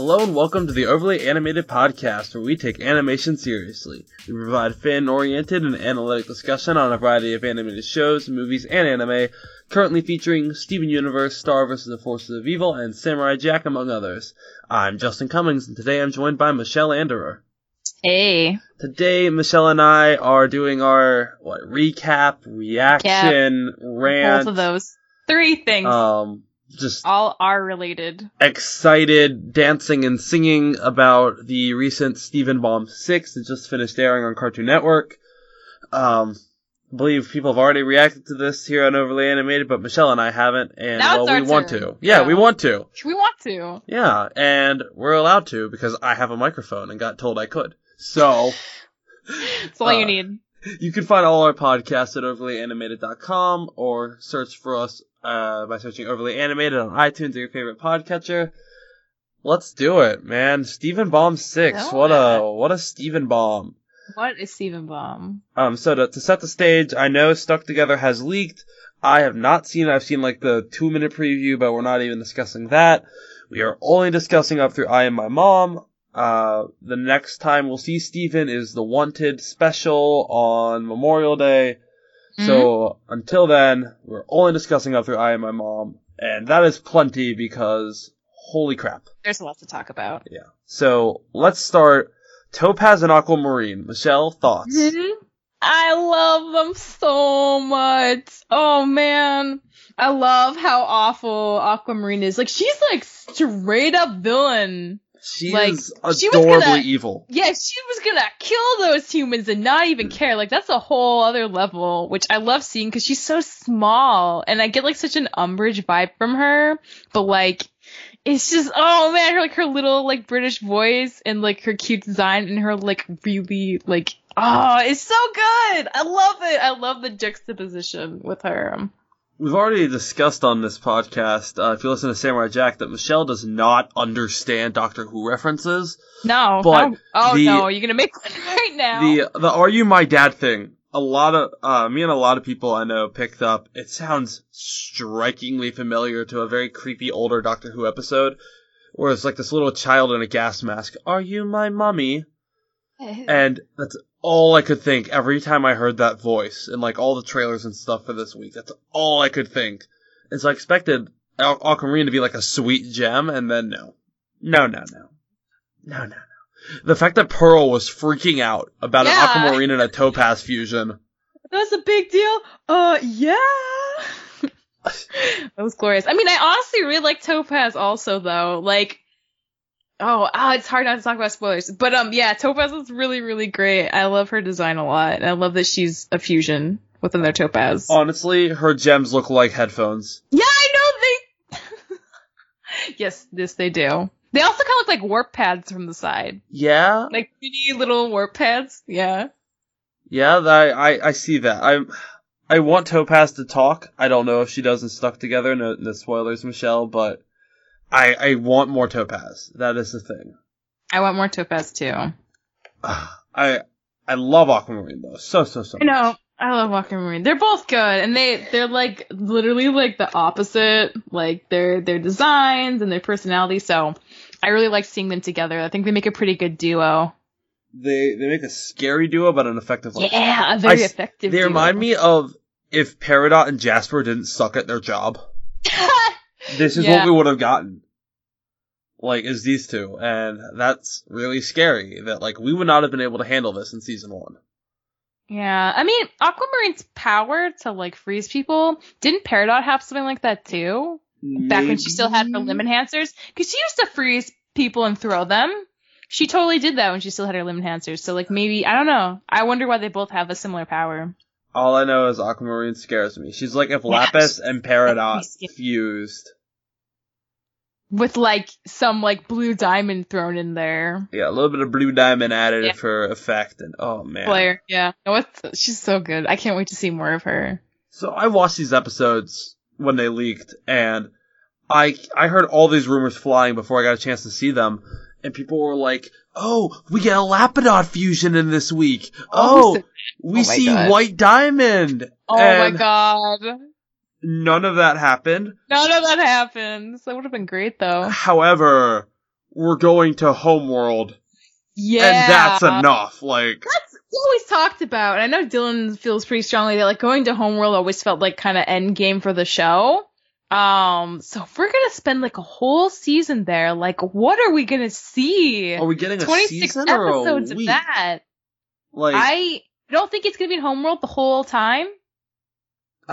Hello and welcome to the Overly Animated Podcast, where we take animation seriously. We provide fan-oriented and analytic discussion on a variety of animated shows, movies, and anime, currently featuring Steven Universe, Star vs. the Forces of Evil, and Samurai Jack, among others. I'm Justin Cummings, and today I'm joined by Michelle Anderer. Hey. Today, Michelle and I are doing our, what, recap, reaction, rant. Both of those. Three things. Um, just all are related. excited, dancing and singing about the recent Steven Bomb 6 that just finished airing on Cartoon Network. Um, I believe people have already reacted to this here on Overly Animated, but Michelle and I haven't, and Now well, we want turn. to. Yeah, Yeah. we want to. We want to. Yeah, and we're allowed to because I have a microphone and got told I could. So, That's all Uh, you need. you can find all our podcasts at overlyanimated.com or search for us uh, by searching Overly Animated on iTunes or your favorite podcatcher. Let's do it, man. Steven Bomb 6. Do what a what a Steven Bomb. What is Steven Bomb? Um so to, to set the stage, I know Stuck Together has leaked. I have not seen it. I've seen like the 2 minute preview, but we're not even discussing that. We are only discussing up through I Am My Mom. Uh, the next time we'll see Steven is the Wanted special on Memorial Day. Mm-hmm. So until then, we're only discussing up through I Am My Mom, and that is plenty because holy crap. There's a lot to talk about. Yeah. So let's start. Topaz and Aquamarine. Michelle, thoughts? Mm-hmm. I love them so much. Oh man. I love how awful Aquamarine is. Like she's like straight up villain. She Like, is adorably gonna- evil. Yeah, she was gonna kill those humans and not even mm. care. Like that's a whole other level, which I love seeing because she's so small, and I get like such an umbrage vibe from her. But like, it's just oh man, her like her little like British voice and like her cute design and her like really like oh, it's so good. I love it. I love the juxtaposition with her. We've already discussed on this podcast, uh, if you listen to Samurai Jack, that Michelle does not understand Doctor Who references. No, But oh, oh the- no, you're gonna make one right now. The the Are You My Dad thing. A lot of uh, me and a lot of people I know picked up. It sounds strikingly familiar to a very creepy older Doctor Who episode, where it's like this little child in a gas mask. Are you my mummy? And that's all I could think every time I heard that voice and like all the trailers and stuff for this week. That's all I could think. And so I expected Al- Aquamarine to be like a sweet gem, and then no, no, no, no, no, no, no. The fact that Pearl was freaking out about Yeah. an Aquamarine and a Topaz fusion. That's a big deal. Uh, yeah. that was glorious. I mean, I honestly really like Topaz also, though. Like, oh, ah, it's hard not to talk about spoilers. But, um, yeah, Topaz is really, really great. I love her design a lot. And I love that she's a fusion within their Topaz. Honestly, her gems look like headphones. Yeah, I know they. yes, this they do. They also kind of look like warp pads from the side. Yeah, Like mini little warp pads. Yeah. yeah, I, I, I see that. I, I want Topaz to talk. I don't know if she does in Stuck Together. No, no spoilers, Michelle, but I, I want more Topaz. That is the thing. I want more Topaz too. I, I love Aquamarine though. So, so, so. I know. I love Aquamarine. They're both good, and they they're like literally like the opposite, like their their designs and their personality. So I really like seeing them together. I think they make a pretty good duo. They, they make a scary duo, but an effective one. Yeah, a very I effective. They duo. remind me of if Peridot and Jasper didn't suck at their job. This is Yeah. what we would have gotten. Like, is these two. And that's really scary that, like, we would not have been able to handle this in season one. yeah, I mean Aquamarine's power to like freeze people. Didn't Peridot have something like that too? Back when she still had her limb enhancers, because she used to freeze people and throw them. She totally did that when she still had her limb enhancers. So like maybe I don't know. I wonder why they both have a similar power. All I know is Aquamarine scares me. She's like if Yeah, Lapis and Peridot fused. With like some like blue diamond thrown in there. Yeah, a little bit of blue diamond added Yeah. for effect, and oh man. Blair, yeah. No, it's, she's so good. I can't wait to see more of her. So I watched these episodes when they leaked, and I I heard all these rumors flying before I got a chance to see them, and people were like, "Oh, we get a Lapidot fusion in this week. Oh, Oh, we Oh, oh see God. White Diamond." Oh And my god. None of that happened. None of that happened. That would have been great though. However, we're going to Homeworld, Yeah. and that's enough. Like, That's always talked about, and I know Dylan feels pretty strongly that like going to Homeworld always felt like kind of end game for the show. Um, so if we're gonna spend like a whole season there, like what are we gonna see? are we getting a Twenty six season or a episodes of that. Like, I don't think it's gonna be in Homeworld the whole time.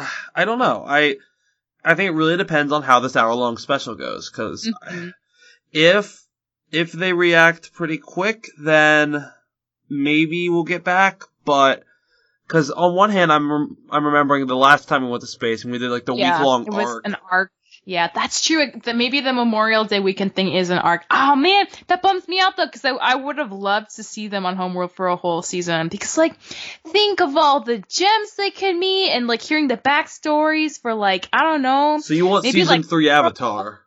I don't know. I I think it really depends on how this hour long special goes. Because Mhm. if if they react pretty quick, then maybe we'll get back. But because on one hand, I'm I'm remembering the last time we went to space and we did like the yeah, week long it was arc. an arc. Yeah, that's true. Maybe the Memorial Day weekend thing is an arc. Oh man, that bums me out though, because I, I would have loved to see them on Homeworld for a whole season. Because like, think of all the gems they can meet, and like hearing the backstories for like I don't know. so you want maybe, season like, three Avatar?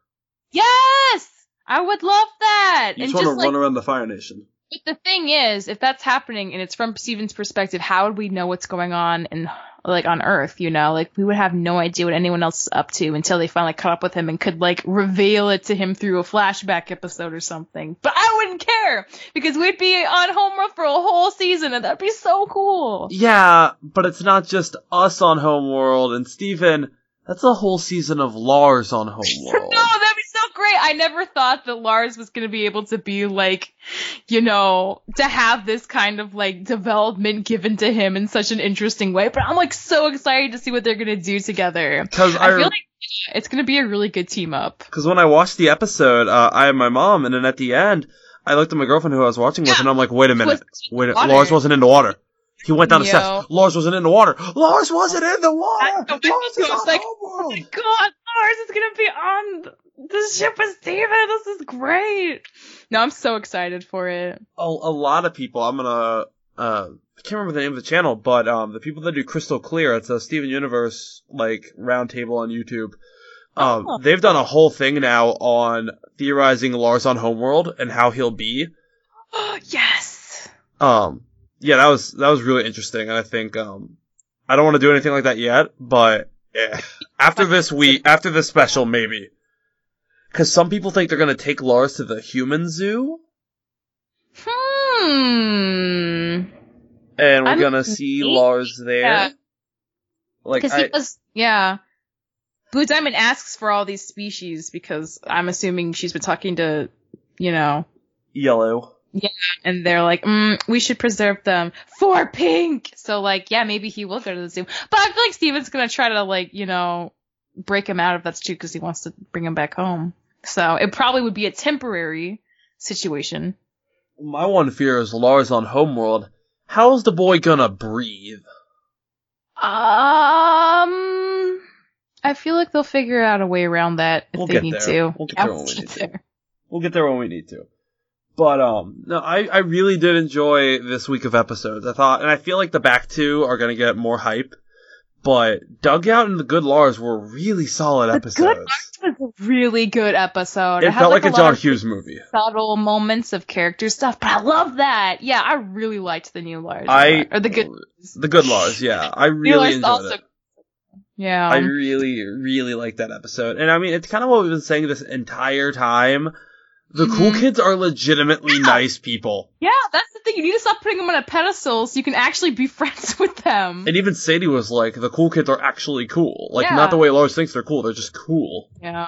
Yes, I would love that. You just want to like, run around the Fire Nation. but the thing is, if that's happening and it's from Steven's perspective, how would we know what's going on in like on Earth? You know, like we would have no idea what anyone else is up to until they finally caught up with him and could like reveal it to him through a flashback episode or something. But I wouldn't care because we'd be on Homeworld for a whole season and that'd be so cool. Yeah, but it's not just us on Homeworld and Steven. That's a whole season of Lars on Homeworld. No, that'd be so great. I never thought that Lars was going to be able to be like, you know, to have this kind of like development given to him in such an interesting way. But I'm like so excited to see what they're going to do together. Because I feel like it's going to be a really good team up. Because when I watched the episode, uh, I had my mom, and then at the end, I looked at my girlfriend who I was watching with, Yeah. and I'm like, wait a minute, wait, a- water. Lars wasn't in the water. He went down the Yo. steps. Lars wasn't in the water. Lars wasn't in the water. Lars is was on like, Homeworld. God, Lars is going to be on the ship with Steven. This is great. No, I'm so excited for it. A, a lot of people. I'm gonna. Uh, I can't remember the name of the channel, but um, the people that do Crystal Clear, it's a Steven Universe like roundtable on YouTube. Um, Oh. they've done a whole thing now on theorizing Lars on Homeworld and how he'll be. yes. Um, yeah, that was that was really interesting, and I think um, I don't want to do anything like that yet, but after this week, after this special, maybe, because some people think they're gonna take Lars to the human zoo, Hmm. and we're I'm- gonna see Lars there. yeah. Like, Because I, he was, yeah. Blue Diamond asks for all these species because I'm assuming she's been talking to, you know, yellow. And they're like, mm, we should preserve them for Pink. So like, yeah, maybe he will go to the zoo. But I feel like Steven's gonna try to like, you know, break him out if that's true because he wants to bring him back home. So it probably would be a temporary situation. My one fear is Lars on Homeworld. How's the boy gonna breathe? Um, I feel like they'll figure out a way around that if We'll they need there. to. We'll get Yeah, there when we need to. there. We'll get there when we need to. But um, no, I I really did enjoy this week of episodes. I thought, and I feel like the back two are gonna get more hype. But Dugout and the Good Lars were really solid The episodes. Good Lars was a really good episode. it had, felt like, a lot John Hughes movie. subtle moments of character stuff, but I love that. Yeah, I really liked the new Lars. a I or the good the Good Lars, yeah, I really enjoyed also. it. Yeah. I really, really like that episode. And I mean, it's kind of what we've been saying this entire time. The cool Mhm. kids are legitimately Yeah. nice people. yeah, that's the thing. You need to stop putting them on a pedestal so you can actually be friends with them. And even Sadie was like, the cool kids are actually cool. Like, Yeah. not the way Lars thinks they're cool, they're just cool. yeah.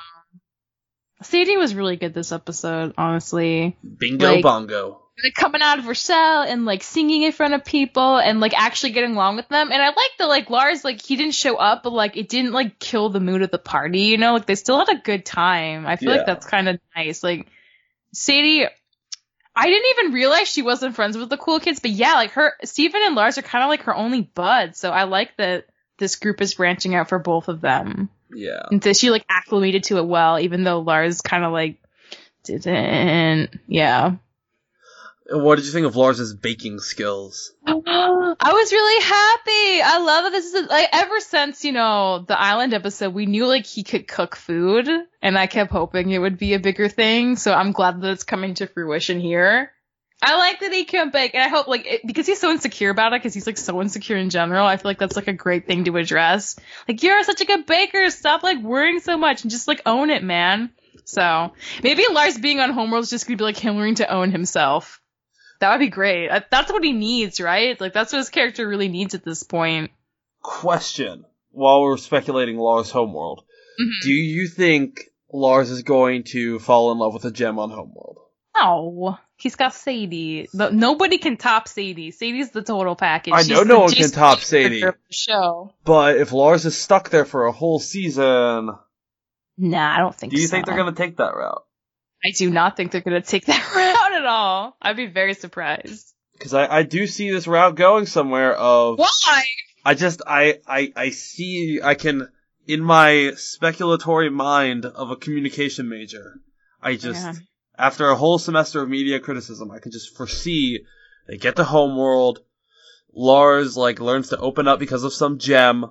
Sadie was really good this episode, honestly. Bingo Like- bongo. like coming out of her cell and like singing in front of people and like actually getting along with them. And I like that like Lars like he didn't show up, but like it didn't like kill the mood of the party. You know, like they still had a good time. I feel Yeah. like that's kind of nice. Like Sadie. I didn't even realize she wasn't friends with the cool kids, but yeah, like her, Steven and Lars are kind of like her only buds. So I like that this group is branching out for both of them. Yeah. And that she like acclimated to it well, even though Lars kind of like didn't. Yeah. What did you think of Lars's baking skills? I was really happy. I love that this is like ever since you know the island episode, we knew like he could cook food, and I kept hoping it would be a bigger thing. So I'm glad that it's coming to fruition here. I like that he can bake, and I hope like it, because he's so insecure about it, because he's like so insecure in general. I feel like that's like a great thing to address. Like you're such a good baker, stop like worrying so much and just like own it, man. So maybe Lars being on Homeworld is just gonna be like him learning to own himself. That would be great. Uh, That's what he needs, right? Like that's what his character really needs at this point. Question: While we're speculating Lars Homeworld, Mhm. do you think Lars is going to fall in love with a gem on Homeworld? No, he's got Sadie. No- Nobody can top Sadie. Sadie's the total package. I know the no one can top Sadie. character of the Show. But if Lars is stuck there for a whole season, Nah, I don't think. do you so. think they're gonna take that route? I do not think they're gonna take that route at all. I'd be very surprised. Because I, I do see this route going somewhere of Why? I just I, I I see I can in my speculatory mind of a communication major. I just Yeah. after a whole semester of media criticism, I can just foresee they get to Homeworld. Lars like learns to open up because of some gem.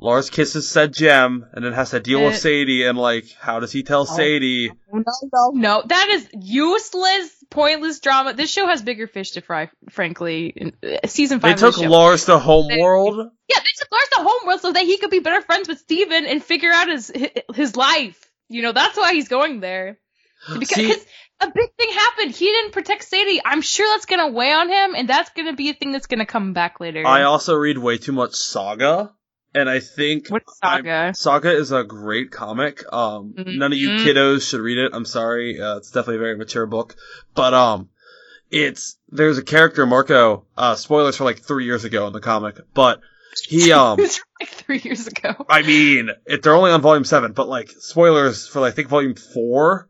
Lars kisses said gem and then has to deal with Uh, Sadie and like how does he tell Sadie? No, no, no. That is useless, pointless drama. This show has bigger fish to fry, frankly. In, uh, season They five. took of the show. Lars to Homeworld. Yeah, they took Lars to Homeworld so that he could be better friends with Steven and figure out his his life. You know, that's why he's going there. Because See- 'cause a big thing happened. He didn't protect Sadie. I'm sure that's gonna weigh on him, and that's gonna be a thing that's gonna come back later. I also read way too much Saga, and I think What's I'm- Saga? Saga is a great comic. Um, Mhm. none of you kiddos should read it. I'm sorry. Uh, it's definitely a very mature book, but um, it's there's a character Marco. Uh, spoilers for like three years ago in the comic, but he um. Like three years ago. I mean, it, they're only on volume seven, but like spoilers for I think volume four.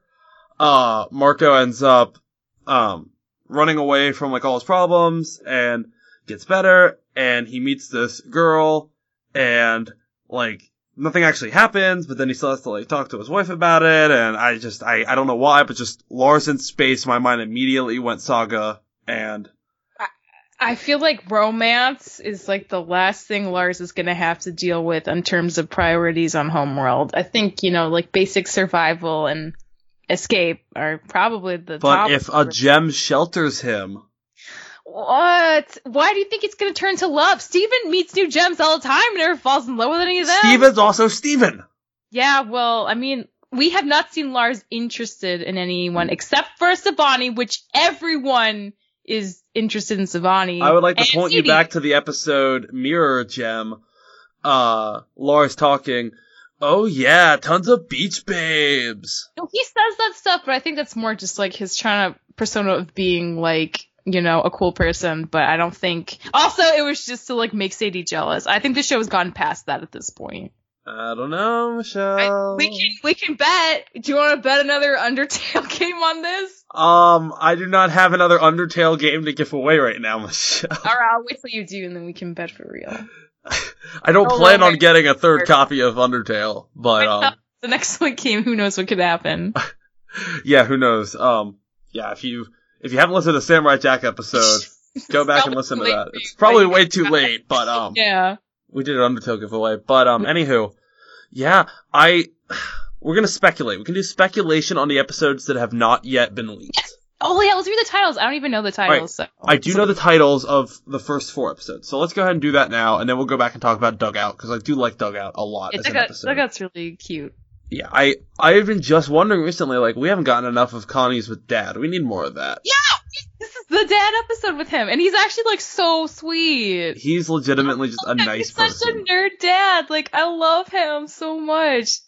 Uh, Marco ends up um running away from like all his problems and gets better, and he meets this girl, and like nothing actually happens, but then he still has to like talk to his wife about it, and I just I I don't know why, but just Lars in space, my mind immediately went Saga, and I I feel like romance is like the last thing Lars is going to have to deal with in terms of priorities on Homeworld. I think, you know, like basic survival and escape are probably the but if a gem shelters him. What? Why do you think it's going to turn to love? Steven meets new gems all the time and never falls in love with any of them. Steven's also Steven. Yeah, well, I mean, we have not seen Lars interested in anyone except for Stevonnie, which everyone is interested in Stevonnie. I would like to point you back to the episode Mirror Gem. Uh, Lars talking. Oh yeah, tons of beach babes. No, he says that stuff, but I think that's more just like his trying to persona of being like, you know, a cool person, but I don't think also it was just to like make Sadie jealous. I think the show has gone past that at this point. I don't know, I, Michelle. we can we can bet. Do you want to bet another Undertale game on this? Um, I do not have another Undertale game to give away right now, Michelle. All right, I'll wait till you do, and then we can bet for real. I don't No, plan on getting a third copy of Undertale, but um, the next excellent game. Who knows what could happen? yeah, who knows? Um, yeah, if you if you haven't listened to Samurai Jack episode, go back and listen to that. It's probably way too late, but um, Yeah. We did an Undertale giveaway, but um, anywho, yeah, I we're gonna speculate. We can do speculation on the episodes that have not yet been leaked. Oh yeah, let's read the titles. I don't even know the titles. So. I do know the titles of the first four episodes, so let's go ahead and do that now, and then we'll go back and talk about Dugout because I do like Dugout a lot Yeah, as an Dugout. Dugout's really cute. Yeah, I I've been just wondering recently, like we haven't gotten enough of Connie's with Dad. We need more of that. Yeah, this is the dad episode with him, and he's actually like so sweet. He's legitimately just a nice he's such person. a nerd dad. Like I love him so much.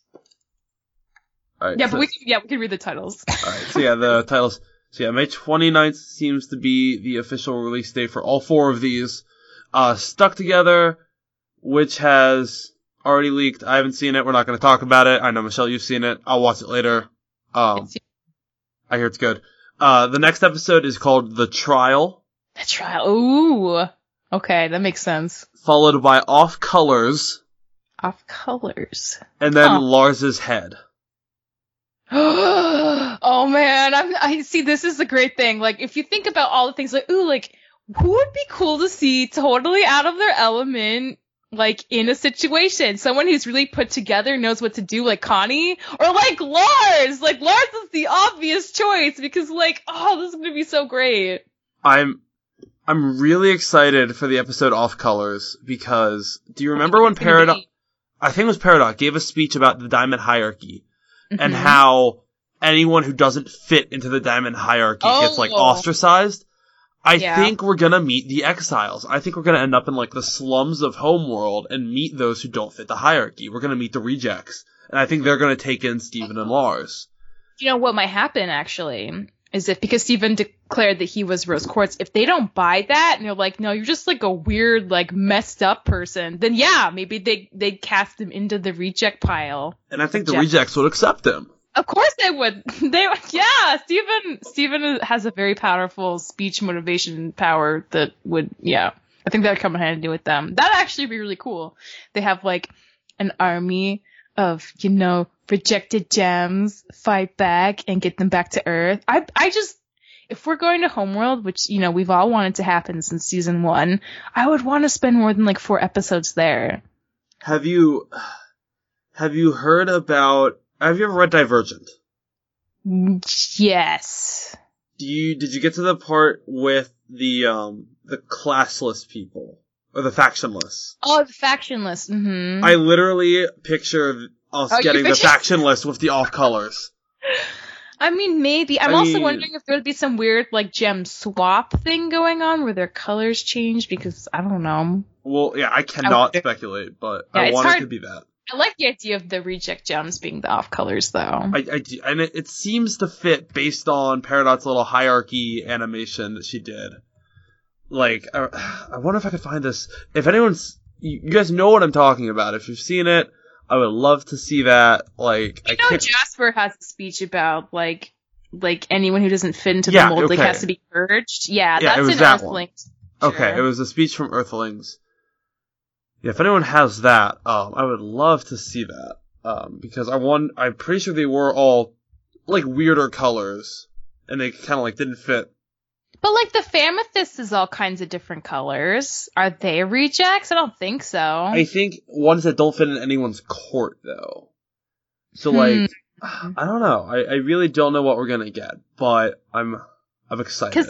All right, Yeah, so- but we can, yeah we can read the titles. Alright, so yeah, the titles. So yeah, May 29th seems to be the official release date for all four of these. Uh, Stuck Together, which has already leaked. I haven't seen it. We're not going to talk about it. I know, Michelle, you've seen it. I'll watch it later. Um, I hear it's good. Uh, the next episode is called The Trial, the trial. Ooh. Okay, that makes sense. followed by Off Colors, Off colors. and then Huh. Lars's Head. oh man, I'm, I see. This is the great thing. Like, if you think about all the things, like, ooh, like, who would be cool to see totally out of their element, like in a situation? Someone who's really put together, knows what to do, like Connie, or like Lars. Like Lars is the obvious choice because, like, oh, this is gonna be so great. I'm I'm really excited for the episode Off Colors because do you remember when Peridot I think it was Peridot gave a speech about the diamond hierarchy and Mhm. how anyone who doesn't fit into the diamond hierarchy gets like Oh. ostracized. I Yeah. think we're gonna meet the exiles. I think we're gonna end up in like the slums of Homeworld and meet those who don't fit the hierarchy. We're gonna meet the rejects. And I think they're gonna take in Steven and Lars. You know what might happen actually is if because Steven declared that he was Rose Quartz, if they don't buy that and they're like, no, you're just like a weird, like messed up person, then yeah, maybe they they cast him into the reject pile. And I think the rejects would accept him. Of course they would. They yeah, Stephen Steven has a very powerful speech motivation power that would yeah. I think that would come in handy with them. That'd actually be really cool. They have like an army of, you know, rejected gems, fight back and get them back to Earth. I I just if we're going to Homeworld, which, you know, we've all wanted to happen since season one, I would want to spend more than like four episodes there. Have you have you heard about have you ever read Divergent? Yes. Do you did you get to the part with the um the classless people or the factionless? Oh, the factionless. Mm-hmm. I literally picture us Oh, getting the factionless with the off colors. I mean, maybe. I'm I also mean- wondering if there would be some weird, like, gem swap thing going on where their colors change because I don't know. Well, yeah, I cannot wonder- speculate, but Yeah, I want it to be that. I like the idea of the reject gems being the off colors, though. I, I do, and it, it seems to fit based on Peridot's little hierarchy animation that she did. Like, uh, I wonder if I could find this. If anyone's, you, you guys know what I'm talking about. If you've seen it, I would love to see that. Like, I you know, can't. Jasper has a speech about, like, like anyone who doesn't fit into Yeah, the mold like has to be purged. Yeah, Yeah, it that's was in that one. Earthlings. Okay, it was a speech from Earthlings. Yeah, if anyone has that, um, I would love to see that. Um, because I want, I'm pretty sure they were all like weirder colors, and they kind of like didn't fit. But like the Famethyst is all kinds of different colors. Are they rejects? I don't think so. I think ones that don't fit in anyone's court though. So Hmm. like, I don't know. I, I really don't know what we're gonna get, but I'm I'm excited.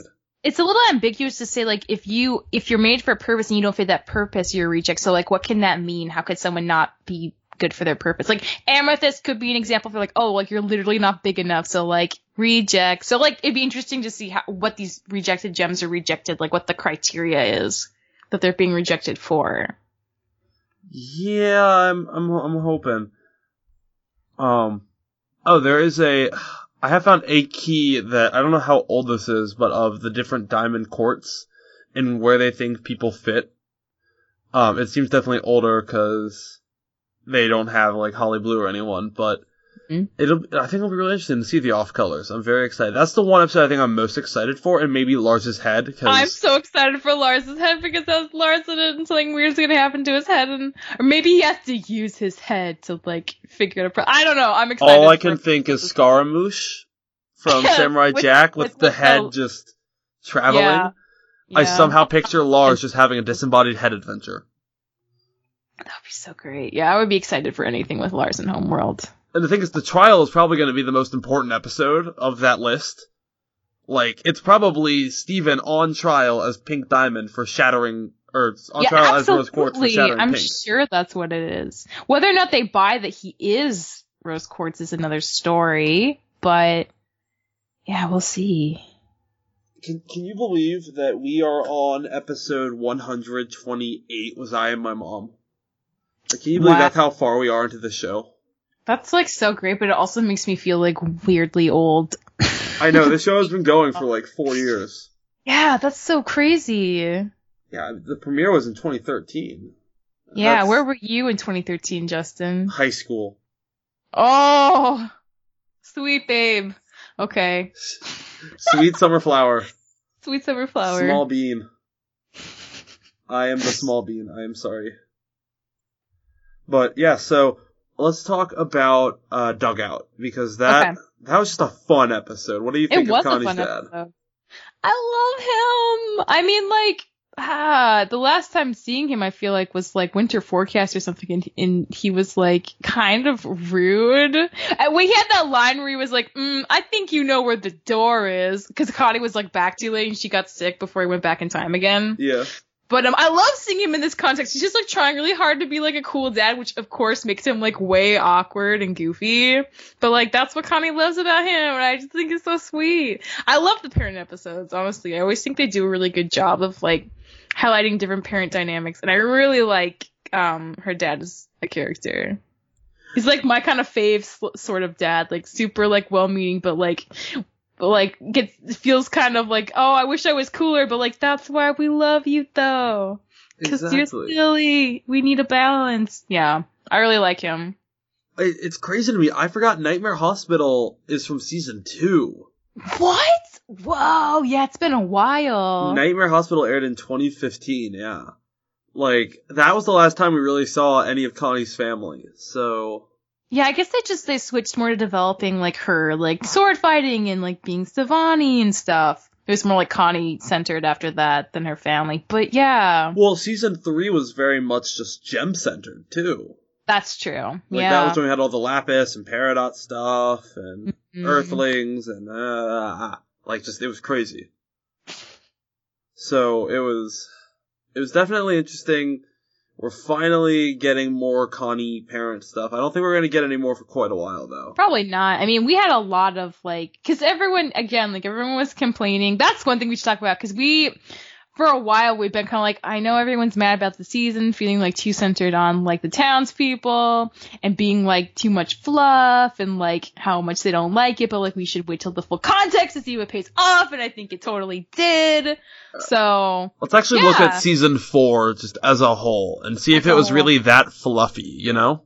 It's a little ambiguous to say like if you if you're made for a purpose and you don't fit that purpose, you're a reject. So like what can that mean? How could someone not be good for their purpose? Like amethyst could be an example for like, oh, like you're literally not big enough, so like reject. So like it'd be interesting to see how what these rejected gems are rejected, like what the criteria is that they're being rejected for. Yeah, I'm I'm I'm hoping. Um, oh, there is a. I have found a key that I don't know how old this is, but of the different diamond courts and where they think people fit. Um, it seems definitely older because they don't have like Holly Blue or anyone, but Mhm. it'll. I think it'll be really interesting to see the off colors. I'm very excited. That's the one episode I think I'm most excited for, and maybe Lars's head because I'm so excited for Lars's head because that's Lars and something weird's gonna happen to his head and or maybe he has to use his head to like figure it out. I don't know. I'm excited. All I can think is Scaramouche from Samurai with- Jack with, with- the with head the- just traveling. Yeah. I somehow picture Lars just having a disembodied head adventure. That'd be so great. Yeah, I would be excited for anything with Lars in Homeworld. And the thing is, the trial is probably going to be the most important episode of that list. Like, it's probably Steven on trial as Pink Diamond for shattering, or on yeah, trial as Rose. Quartz for shattering I'm Pink. sure that's what it is. Whether or not they buy that he is Rose Quartz is another story, but yeah, we'll see. Can, can you believe that we are on episode 128 with I Am My Mom? Like, can you believe Wow. that's how far we are into the show? That's like so great, but it also makes me feel like weirdly old. I know, the show has been going for like four years. Yeah, that's so crazy. Yeah, the premiere was in 2013. Yeah, That's where were you in 2013, Justin? high school? Oh, sweet babe. Okay, Sweet summer flower, sweet summer flower. small bean. I am the small bean. I am sorry. But yeah, so let's talk about uh, Dugout because that Okay. that was just a fun episode. What do you think it was of a Connie's fun dad? episode. I love him. I mean, like, ah, the last time seeing him, I feel like was like winter forecast or something, and, and he was like kind of rude. And we had that line where he was like, mm, "I think you know where the door is," because Connie was like back too late and she got sick before he went back in time again. Yeah, But um, I love seeing him in this context. He's just like trying really hard to be like a cool dad, which of course makes him like way awkward and goofy. But like that's what Connie loves about him, and I just think it's so sweet. I love the parent episodes. Honestly, I always think they do a really good job of like highlighting different parent dynamics, and I really like um her dad as a character. He's like my kind of fave sl- sort of dad, like super like well-meaning, but like like gets feels kind of like oh I wish I was cooler, but like that's why we love you though, because you're silly. We need a balance. Yeah, I really like him. It's crazy to me. I forgot Nightmare Hospital is from season two. What? Whoa, yeah, it's been a while. Nightmare Hospital aired in 2015. Yeah, like that was the last time we really saw any of Connie's family. So Yeah, I guess they just they switched more to developing like her like sword fighting and like being Stevonnie and stuff. It was more like Connie centered after that than her family. But yeah, well, season three was very much just gem centered too. that's true. Like yeah. that was when we had all the Lapis and Peridot stuff and Mhm. Earthlings and uh, like just it was crazy. So it was it was definitely interesting. We're finally getting more Connie parent stuff. I don't think we're gonna get any more for quite a while though. Probably not. I mean, we had a lot of like, cause everyone, again, like everyone was complaining. That's one thing we should talk about, cause we, for a while, we've been kind of like, I know everyone's mad about the season, feeling like too centered on like the townspeople and being like too much fluff and like how much they don't like it, but like we should wait till the full context to see what pays off. And I think it totally did. So, Let's actually look at season four just as a whole and see if it was really that fluffy, you know?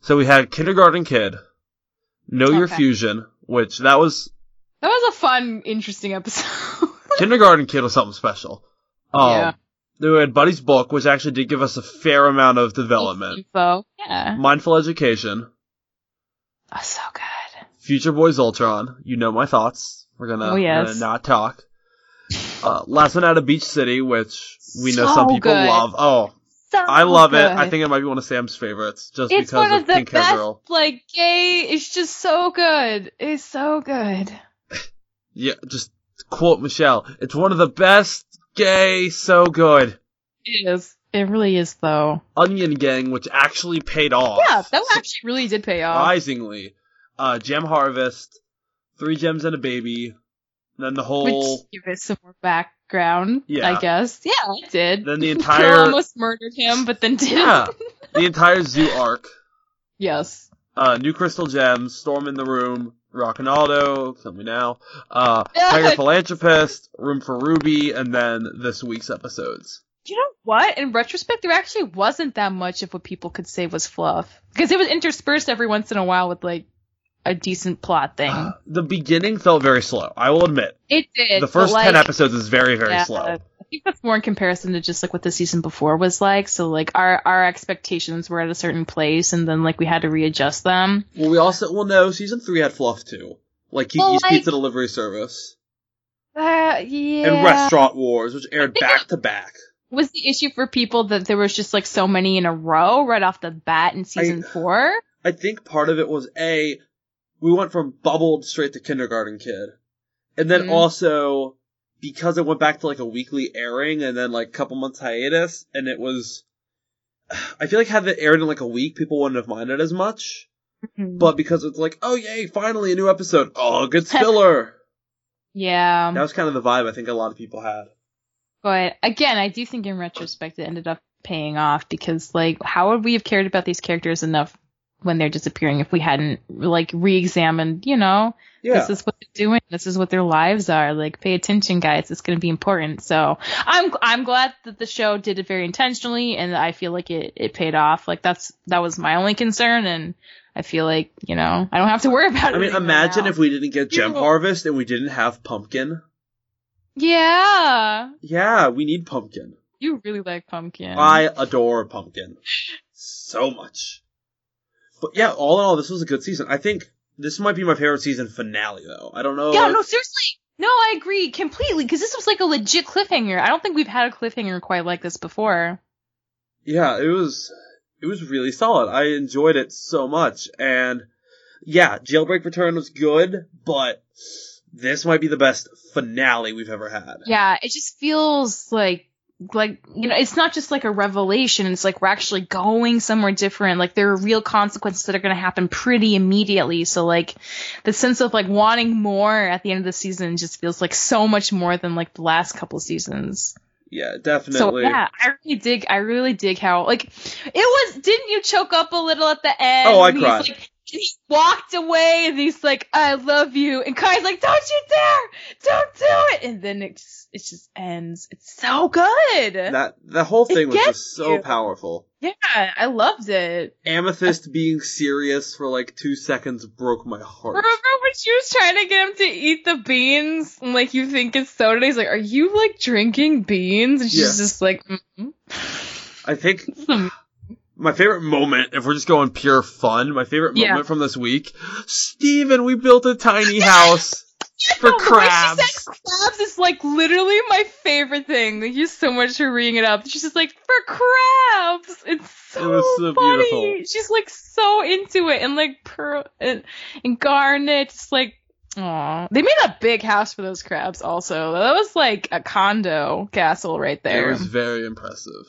So we had Kindergarten Kid, Know Your Fusion, which that was that was a fun, interesting episode. Kindergarten Kid was something special. Um, Yeah. We had Buddy's book, which actually did give us a fair amount of development. Info. Yeah. Mindful Education, Oh, so good. Future Boy Zoltron. You know my thoughts. We're gonna, Oh, yes. gonna not talk. Uh, last one out of Beach City, which we know So some people good. love. Oh, So I love it. I think it might be one of Sam's favorites, just it's because one of, of the Pink best. Girl. Like gay, it's just so good. It's so good. Yeah, just quote Michelle. It's one of the best gay, so good. It is. It really is, though. Onion Gang, which actually paid off. Yeah, that actually really did pay off. surprisingly. Uh, Gem Harvest, Three Gems and a Baby, then the whole, Which give it some more background, Yeah. I guess. Yeah, it did. then the entire, almost murdered him, but then didn't. yeah, the entire zoo arc. yes. Uh, New Crystal Gems, Storm in the Room, Rocknaldo, Kill Me Now, uh, Tiger Philanthropist, Room for Ruby, and then this week's episodes. You know what? In retrospect, there actually wasn't that much of what people could say was fluff. Because it was interspersed every once in a while with, like, a decent plot thing. The beginning felt very slow, I will admit. It did. the first like, 10 episodes is very, very yeah, slow. I think that's more in comparison to just like what the season before was like. So like our our expectations were at a certain place, and then like we had to readjust them. Well, we also, well, no, season 3 had fluff too. Like Kiki's Well, like- Pizza Delivery Service. Uh, yeah. And Restaurant Wars, which aired back to back. was the issue for people that there was just like so many in a row right off the bat in season I- four. I think part of it was A, we went from bubbled straight to kindergarten kid. And then Mhm. also, because it went back to like a weekly airing and then like a couple months hiatus, and it was, I feel like had it aired in like a week, people wouldn't have minded as much. Mhm. But because it's like, oh yay, finally a new episode. Oh, good filler. yeah, that was kind of the vibe I think a lot of people had. but again, I do think in retrospect it ended up paying off because like how would we have cared about these characters enough when they're disappearing if we hadn't like re-examined, you know, Yeah. this is what they're doing. This is what their lives are. Like, pay attention, guys. It's going to be important. So I'm I'm glad that the show did it very intentionally, and I feel like it it paid off. Like that's that was my only concern, and I feel like you know I don't have to worry about it. I mean, imagine now. if we didn't get Gem Yeah. Harvest and we didn't have Pumpkin. Yeah, Yeah, we need Pumpkin. you really like pumpkin. I adore Pumpkin so much. But yeah, all in all, this was a good season. I think this might be my favorite season finale, though. I don't know. yeah, no, seriously. No, I agree completely because this was like a legit cliffhanger. I don't think we've had a cliffhanger quite like this before. Yeah, it was. It was really solid. I enjoyed it so much, and yeah, Jailbreak Return was good, but this might be the best finale we've ever had. Yeah, it just feels like like you know it's not just like a revelation. It's like we're actually going somewhere different. Like there are real consequences that are going to happen pretty immediately. So like the sense of like wanting more at the end of the season just feels like so much more than like the last couple seasons. Yeah, definitely. so yeah i really dig i really dig how like it was didn't you choke up a little at the end? Oh, I cried. like, he walked away and he's like, I love you. And Kai's like, don't you dare! Don't do it! And then it just, it just ends. It's so good. That the whole thing was just so you. powerful. yeah, I loved it. Amethyst being serious for like two seconds broke my heart. Remember when she was trying to get him to eat the beans? And like, you think it's soda? He's like, are you like drinking beans? And she's Yeah. just like, mm I think my favorite moment, if we're just going pure fun, my favorite Yeah. moment from this week, Steven, we built a tiny house for crabs. Crabs is like literally my favorite thing. Thank you so much for reading it up. She's just like for crabs. It's so, It so funny. beautiful. She's like so into it, and like Pearl and, and Garnet, just like. Aw. They made a big house for those crabs also. That was like a condo castle right there. It was very impressive.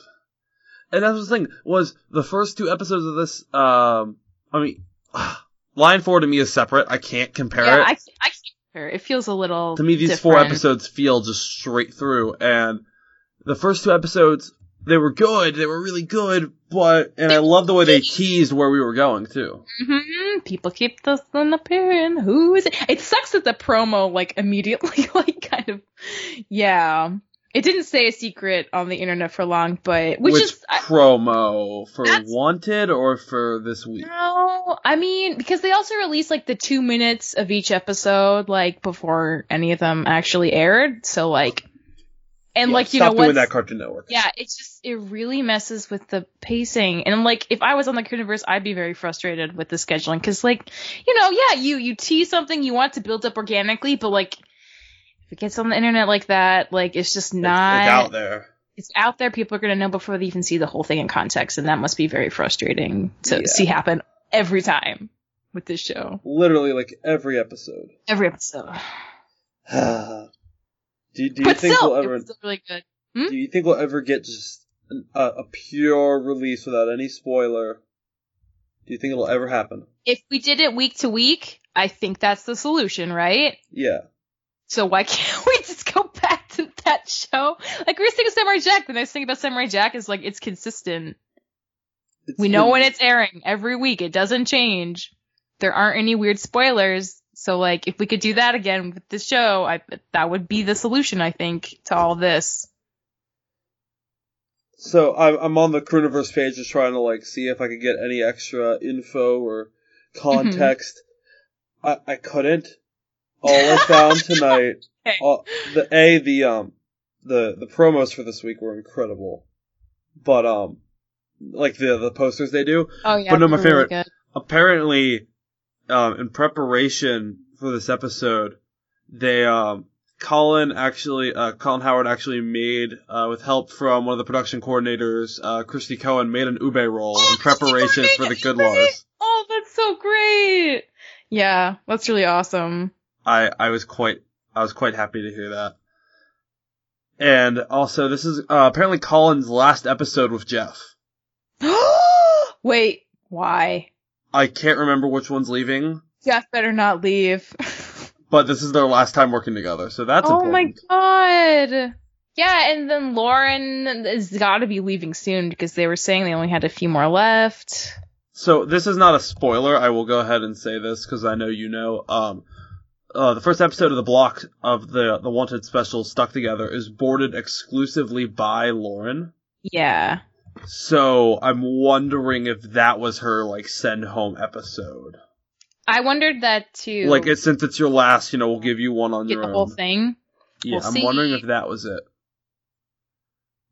And that was the thing, was the first two episodes of this, um, I mean, Line 4 to me is separate. I can't compare yeah, it. I, I can't compare. It feels a little to me, these four episodes feel just straight through. And the first two episodes, they were good. They were really good. But, and I love the way they teased where we were going too. Mm-hmm. People keep this on appearing. Who is it? It sucks that the promo like immediately like kind of yeah. It didn't stay a secret on the internet for long, but which, Which is I, promo for Wanted or for this week? no, I mean because they also released like the two minutes of each episode like before any of them actually aired. So like, and Yeah, like you stop know doing that Cartoon Network. Yeah, it's just it really messes with the pacing. And like if I was on the universe, I'd be very frustrated with the scheduling cuz like, you know, yeah, you you tease something you want to build up organically, but like if it gets on the internet like that, like it's just not it's out there. it's out there. People are going to know before they even see the whole thing in context, and that must be very frustrating to Yeah. see happen every time with this show. Literally like every episode. Every episode. do, do you but think still, we'll it ever was really good. Hmm? do you think we'll ever get just an, a pure release without any spoiler? Do you think it'll ever happen? If we did it week to week, I think that's the solution, right? Yeah. So why can't we just go back to that show? Like we were with Samurai Jack. The nice thing about Samurai Jack is like it's consistent. It's We know when it's airing every week. It doesn't change. There aren't any weird spoilers. So like if we could do that again with this show, I that would be the solution I think to all this. So I'm I'm on the Crewniverse page just trying to like see if I could get any extra info or mm-hmm. context. I I couldn't. All I found tonight, Okay. the a the um the the promos for this week were incredible, but um like the the posters they do. Oh yeah. but no, my really favorite- good. apparently, um, in preparation for this episode, they um, Colin actually, uh, Colin Howard actually made, uh, with help from one of the production coordinators, uh, Christy Cohen, made an ube roll in preparation for the Good Lars. Oh, that's so great. Yeah, that's really awesome. I I was quite I was quite happy to hear that. And also, this is uh, apparently Colin's last episode with Jeff. Wait, why? I can't remember which one's leaving, Jeff better not leave. but this is their last time working together, so that's oh important. my god. Yeah, and then Lauren has got to be leaving soon because they were saying they only had a few more left. So this is not a spoiler. I will go ahead and say this because I know you know. Um, uh, the first episode of the block of the the Wanted special, Stuck Together, is boarded exclusively by Lauren. Yeah. So I'm wondering if that was her like send home episode. I wondered that too. Like it, since it's your last, you know, we'll give you one on get your the own. whole thing. Yeah, We'll I'm see. wondering if that was it.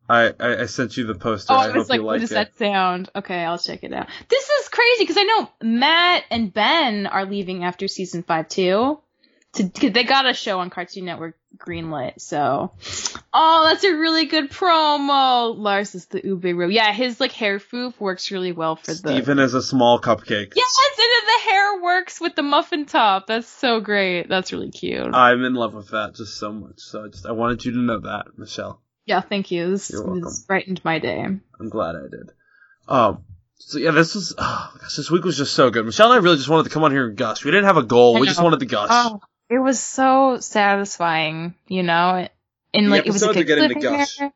I, I I sent you the poster. Oh, I, I was hope like, you what like does it. that sound? Okay, I'll check it out. This is crazy because I know Matt and Ben are leaving after season five too. To, 'cause they got a show on Cartoon Network greenlit, so. Oh, that's a really good promo. Lars is the ube room. Yeah, his like hair foof works really well for the. Steven is a small cupcake. Yes, and then the hair works with the muffin top. That's so great. That's really cute. I'm in love with that just so much. So I just I wanted you to know that, Michelle. Yeah, thank you. This, You're welcome. this brightened my day. I'm glad I did. Um, so yeah, this was, oh gosh, this week was just so good. Michelle and I really just wanted to come on here and gush. We didn't have a goal. We just wanted to gush. Oh, it was so satisfying, you know. And like it was a good getting to gush. cliffhanger.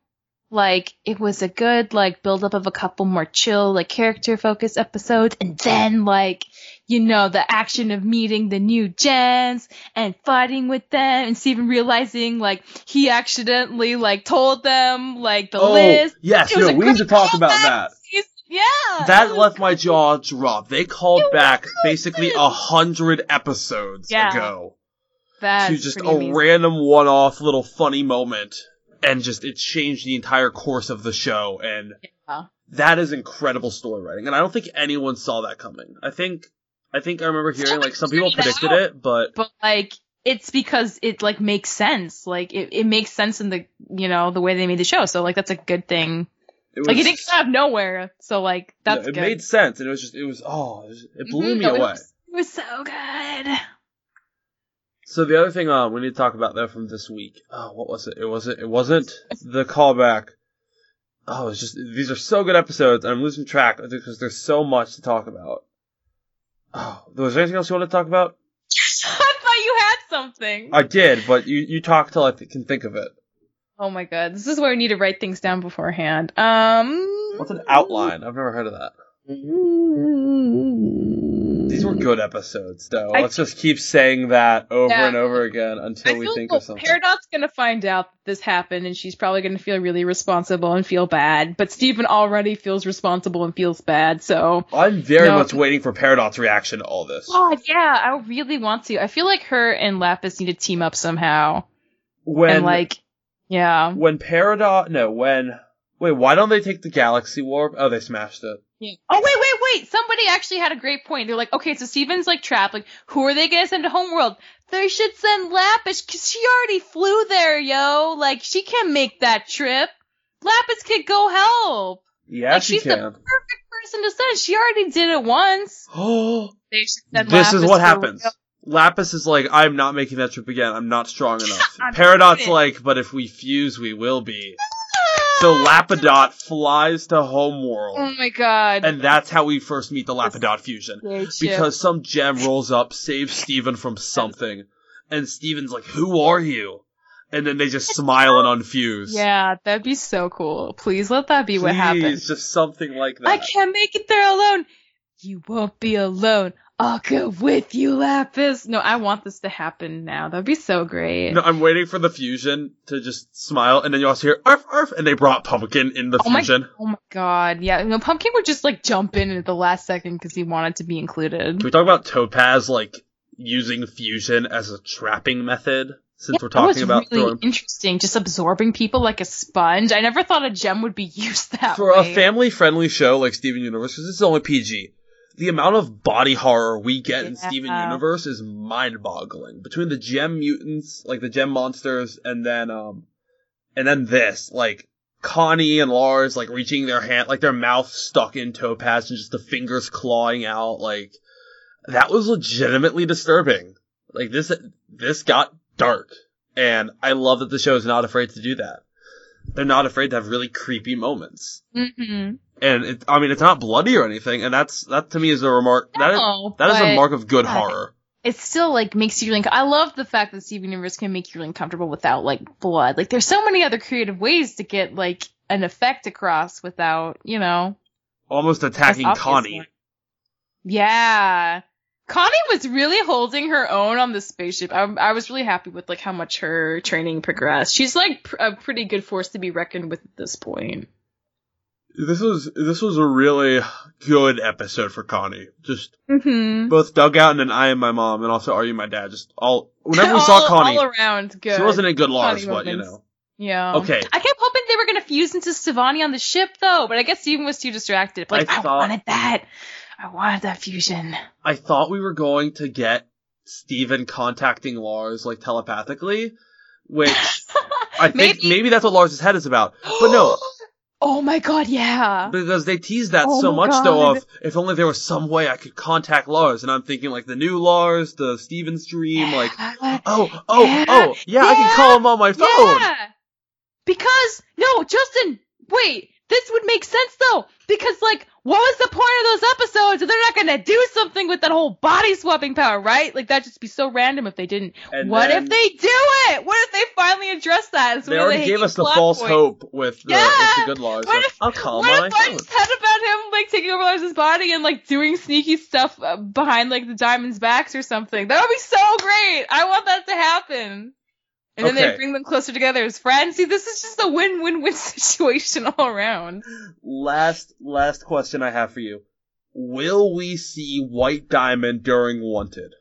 Like it was a good like build up of a couple more chill like character focused episodes, and then like you know the action of meeting the new gens and fighting with them, and Steven realizing like he accidentally like told them like the oh, list. yes, no, we need to talk about that. Yeah, That left my jaw drop. They called It back basically a hundred episodes Yeah. ago That's to just a amazing. random one-off little funny moment, and just it changed the entire course of the show. And Yeah. that is incredible story writing, and I don't think anyone saw that coming. I think, I think I remember hearing like some people predicted it, but but like it's because it like makes sense like it, it makes sense in the you know the way they made the show so like that's a good thing it was like it didn't come out of nowhere so like that's no, it good made sense, and it was just it was oh it, was- it blew Mhm, me no, it away. was, it was so good So the other thing uh, we need to talk about though from this week, oh, what was it? It wasn't. It wasn't the callback. Oh, it's just these are so good episodes, and I'm losing track because there's so much to talk about. Oh, was there anything else you want to talk about? i thought you had something I did, but you you talk till I th- can think of it. oh my god this is where we need to write things down beforehand um What's an outline? I've never heard of that. These were mm. good episodes, though. I- Let's just keep saying that over Yeah. and over again I until we think like of something. Peridot's gonna find out that this happened, and she's probably gonna feel really responsible and feel bad. But Steven already feels responsible and feels bad, so I'm very No. much waiting for Peridot's reaction to all this. God, yeah, I really want to. I feel like her and Lapis need to team up somehow. When and like, yeah. when Peridot, no, when wait, why don't they take the Galaxy Warp? Oh, they smashed it. Yeah. Oh wait, wait, wait! Somebody actually had a great point. They're like, okay, so Steven's like trapped. Like, who are they gonna send to Homeworld? They should send Lapis because she already flew there, yo. Like, she can make that trip. Lapis could go help. Yeah, like, she she's the can. perfect person to send. She already did it once. Oh, They should send this is what happens. real. Lapis is like, I'm not making that trip again. I'm not strong enough. I'm Peridot's doing it. like, but if we fuse, we will be. So Lapidot flies to Homeworld, Oh my god. and that's how we first meet the Lapidot fusion. Because some gem rolls up, saves Steven from something, and Steven's like, "Who are you?" And then they just smile and unfuse. Yeah, that'd be so cool. Please let that be what Please, happens. just something like that. I can't make it there alone. You won't be alone. I'll go with you, Lapis. No, I want this to happen now. That'd be so great. No, I'm waiting for the fusion to just smile, and then you also hear "arf arf," and they brought Pumpkin in the Oh my- fusion. Oh my god, yeah. Know, Pumpkin would just like jump in at the last second because he wanted to be included. Can we talk about Topaz like using fusion as a trapping method? Since we're That was talking about really throwing interesting, just absorbing people like a sponge. I never thought a gem would be used that for way. a family-friendly show like Steven Universe, because this is only PG. The amount of body horror we get in Steven Universe is mind-boggling. Between the gem mutants, like the gem monsters, and then um, and then this, like Connie and Lars, like reaching their hand, like their mouth stuck in Topaz, and just the fingers clawing out, like that was legitimately disturbing. Like this, this got dark, and I love that the show is not afraid to do that. They're not afraid to have really creepy moments hmm and it, I mean, it's not bloody or anything, and that's that to me is a remark. That is No, that is a mark of good horror. It still like makes you really. I love the fact that Steven Universe can make you really uncomfortable without like blood. Like there's so many other creative ways to get like an effect across without, you know. Almost attacking Connie. Yeah. Connie was really holding her own on the spaceship. I, I was really happy with like how much her training progressed. She's like pr- a pretty good force to be reckoned with at this point. This was this was a really good episode for Connie. Just Mm-hmm. both Doug Out and then I am my mom, and also are you my dad. Just all whenever we saw all, Connie, all around good. she wasn't a good Connie but you know. Yeah. Okay. I kept hoping they were gonna fuse into Stevonnie on the ship though, but I guess Steven was too distracted. Like I I, thought- wanted that. I wanted that fusion. I thought we were going to get Steven contacting Lars like telepathically, which I think maybe, that's what Lars's head is about. But no, oh my god, yeah. Because they teased that Oh so much though God. of if only there was some way I could contact Lars and I'm thinking like the new Lars, the Steven stream, like oh, oh, Yeah. oh, yeah, I can call him on my phone. Yeah. Because no, Justin, wait, this would make sense though. Because like, what was the point of those episodes? They're not gonna do something with that whole body swapping power, right? Like that'd just be so random if they didn't. And what if they do it? What if they finally address that? They of the already gave us the false points. hope with the, Yeah. with the Good Lars. What if- I'll calm What if I said about him like taking over Lars's body and like doing sneaky stuff uh, behind like the diamond's backs or something? That would be so great. I want that to happen. And then Okay. they bring them closer together as friends. See, this is just a win-win-win situation all around. Last last question I have for you. Will we see White Diamond during Wanted?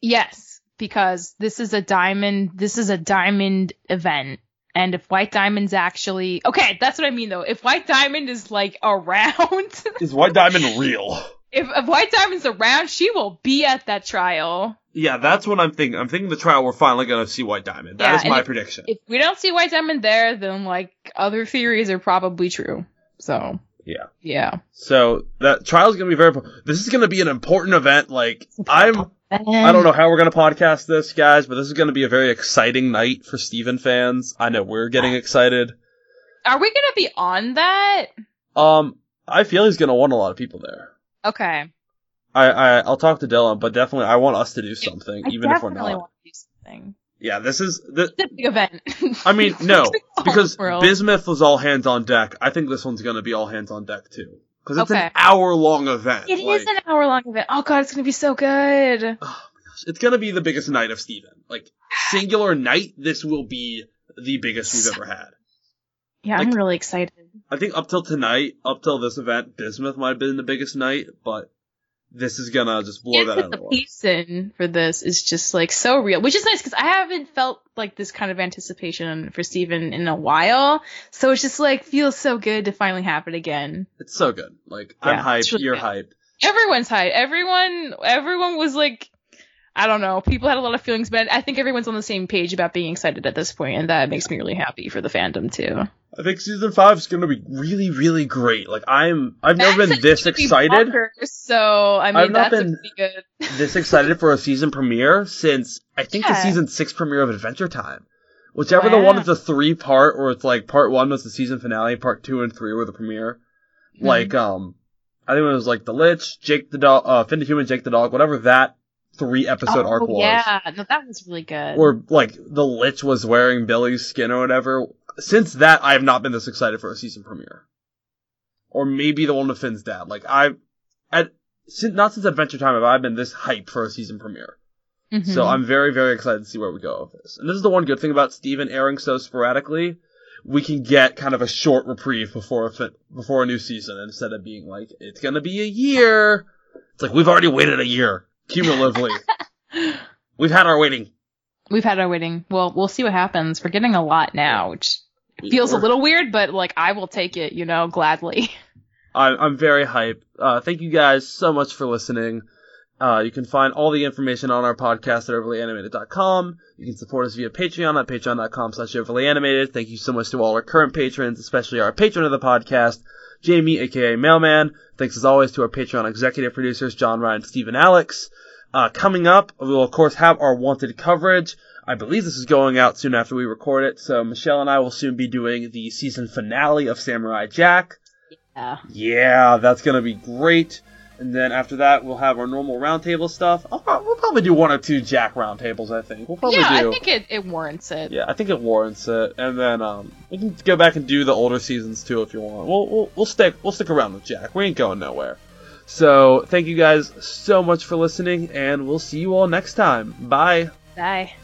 Yes, because this is a diamond. This is a diamond event. And if White Diamond's actually okay, that's what I mean though. If White Diamond is like around, Is White Diamond real? if, if White Diamond's around, she will be at that trial. Yeah, that's what I'm thinking. I'm thinking the trial we're finally gonna see White Diamond. That Yeah, is my if- prediction. If we don't see White Diamond there, then like other theories are probably true. So Yeah. yeah. So that trial is gonna be very. This is gonna be an important event. Like I'm. I don't know how we're gonna podcast this, guys, but this is gonna be a very exciting night for Steven fans. I know we're getting excited. Are we gonna be on that? Um, I feel he's gonna want a lot of people there. Okay. I, I I'll talk to Dylan, but definitely I want us to do something, I even if we're not. want to do something. Yeah, this is a big event. I mean, no, because World. Bismuth was all hands on deck. I think this one's gonna be all hands on deck too, because it's Okay. an hour long event. It is like, an hour long event. Oh god, it's gonna be so good. oh my gosh, it's gonna be the biggest night of Steven. Like singular night, this will be the biggest we've ever had. Yeah, I'm really excited. I think up till tonight, up till this event, Bismuth might have been the biggest night, but this is gonna just blow that out the of the water. pacing for this is just like so real, which is nice because I haven't felt like this kind of anticipation for Steven in a while. So it's just like feels so good to finally have it again. It's so good. Like I'm hyped. really you're good. hyped. Everyone's hyped. Everyone, everyone was like, I don't know. People had a lot of feelings, but I think everyone's on the same page about being excited at this point, and that makes me really happy for the fandom too. I think season five is gonna be really, really great. Like I'm, I've never That's been this excited, so I mean I've not that's a been- this excited for a season premiere since I think the season six premiere of Adventure Time. Whichever the one Wow. is the three part, or it's like part one was the season finale, part two and three were the premiere. Hmm. Like um, I think it was like the Lich, Jake the dog, uh, Finn the Human, Jake the dog, whatever that three episode oh, arc was. Yeah, no, that was really good. Or like the Lich was wearing Billy's skin or whatever. Since that, I have not been this excited for a season premiere. Or maybe the one with Finn's dad. Like I, at since, not since Adventure Time have I been this hyped for a season premiere. Mhm. So I'm very very excited to see where we go with this. And this is the one good thing about Steven airing so sporadically. We can get kind of a short reprieve before a before a new season instead of being like it's gonna be a year. It's like we've already waited a year cumulatively. we've had our waiting. We've had our waiting. Well, we'll see what happens. We're getting a lot now, which feels a little weird, but like I will take it, you know, gladly. I'm, I'm very hyped. Uh, thank you guys so much for listening. Uh, you can find all the information on our podcast at overlyanimated.com. You can support us via Patreon at patreon.com slash overlyanimated. Thank you so much to all our current patrons, especially our patron of the podcast, Jamie, aka Mailman. Thanks as always to our Patreon executive producers, John Ryan, Stephen Alex. Uh, coming up, we will of course have our wanted coverage. I believe this is going out soon after we record it, so Michelle and I will soon be doing the season finale of Samurai Jack. Yeah. Yeah, that's gonna be great. And then after that, we'll have our normal roundtable stuff. I'll, we'll probably do one or two Jack roundtables. I think we'll probably yeah, do. I think it, it warrants it. yeah, I think it warrants it. And then um, we can go back and do the older seasons too if you want. We'll we'll, we'll stick we'll stick around with Jack. We ain't going nowhere. So thank you guys so much for listening, and we'll see you all next time. Bye. Bye.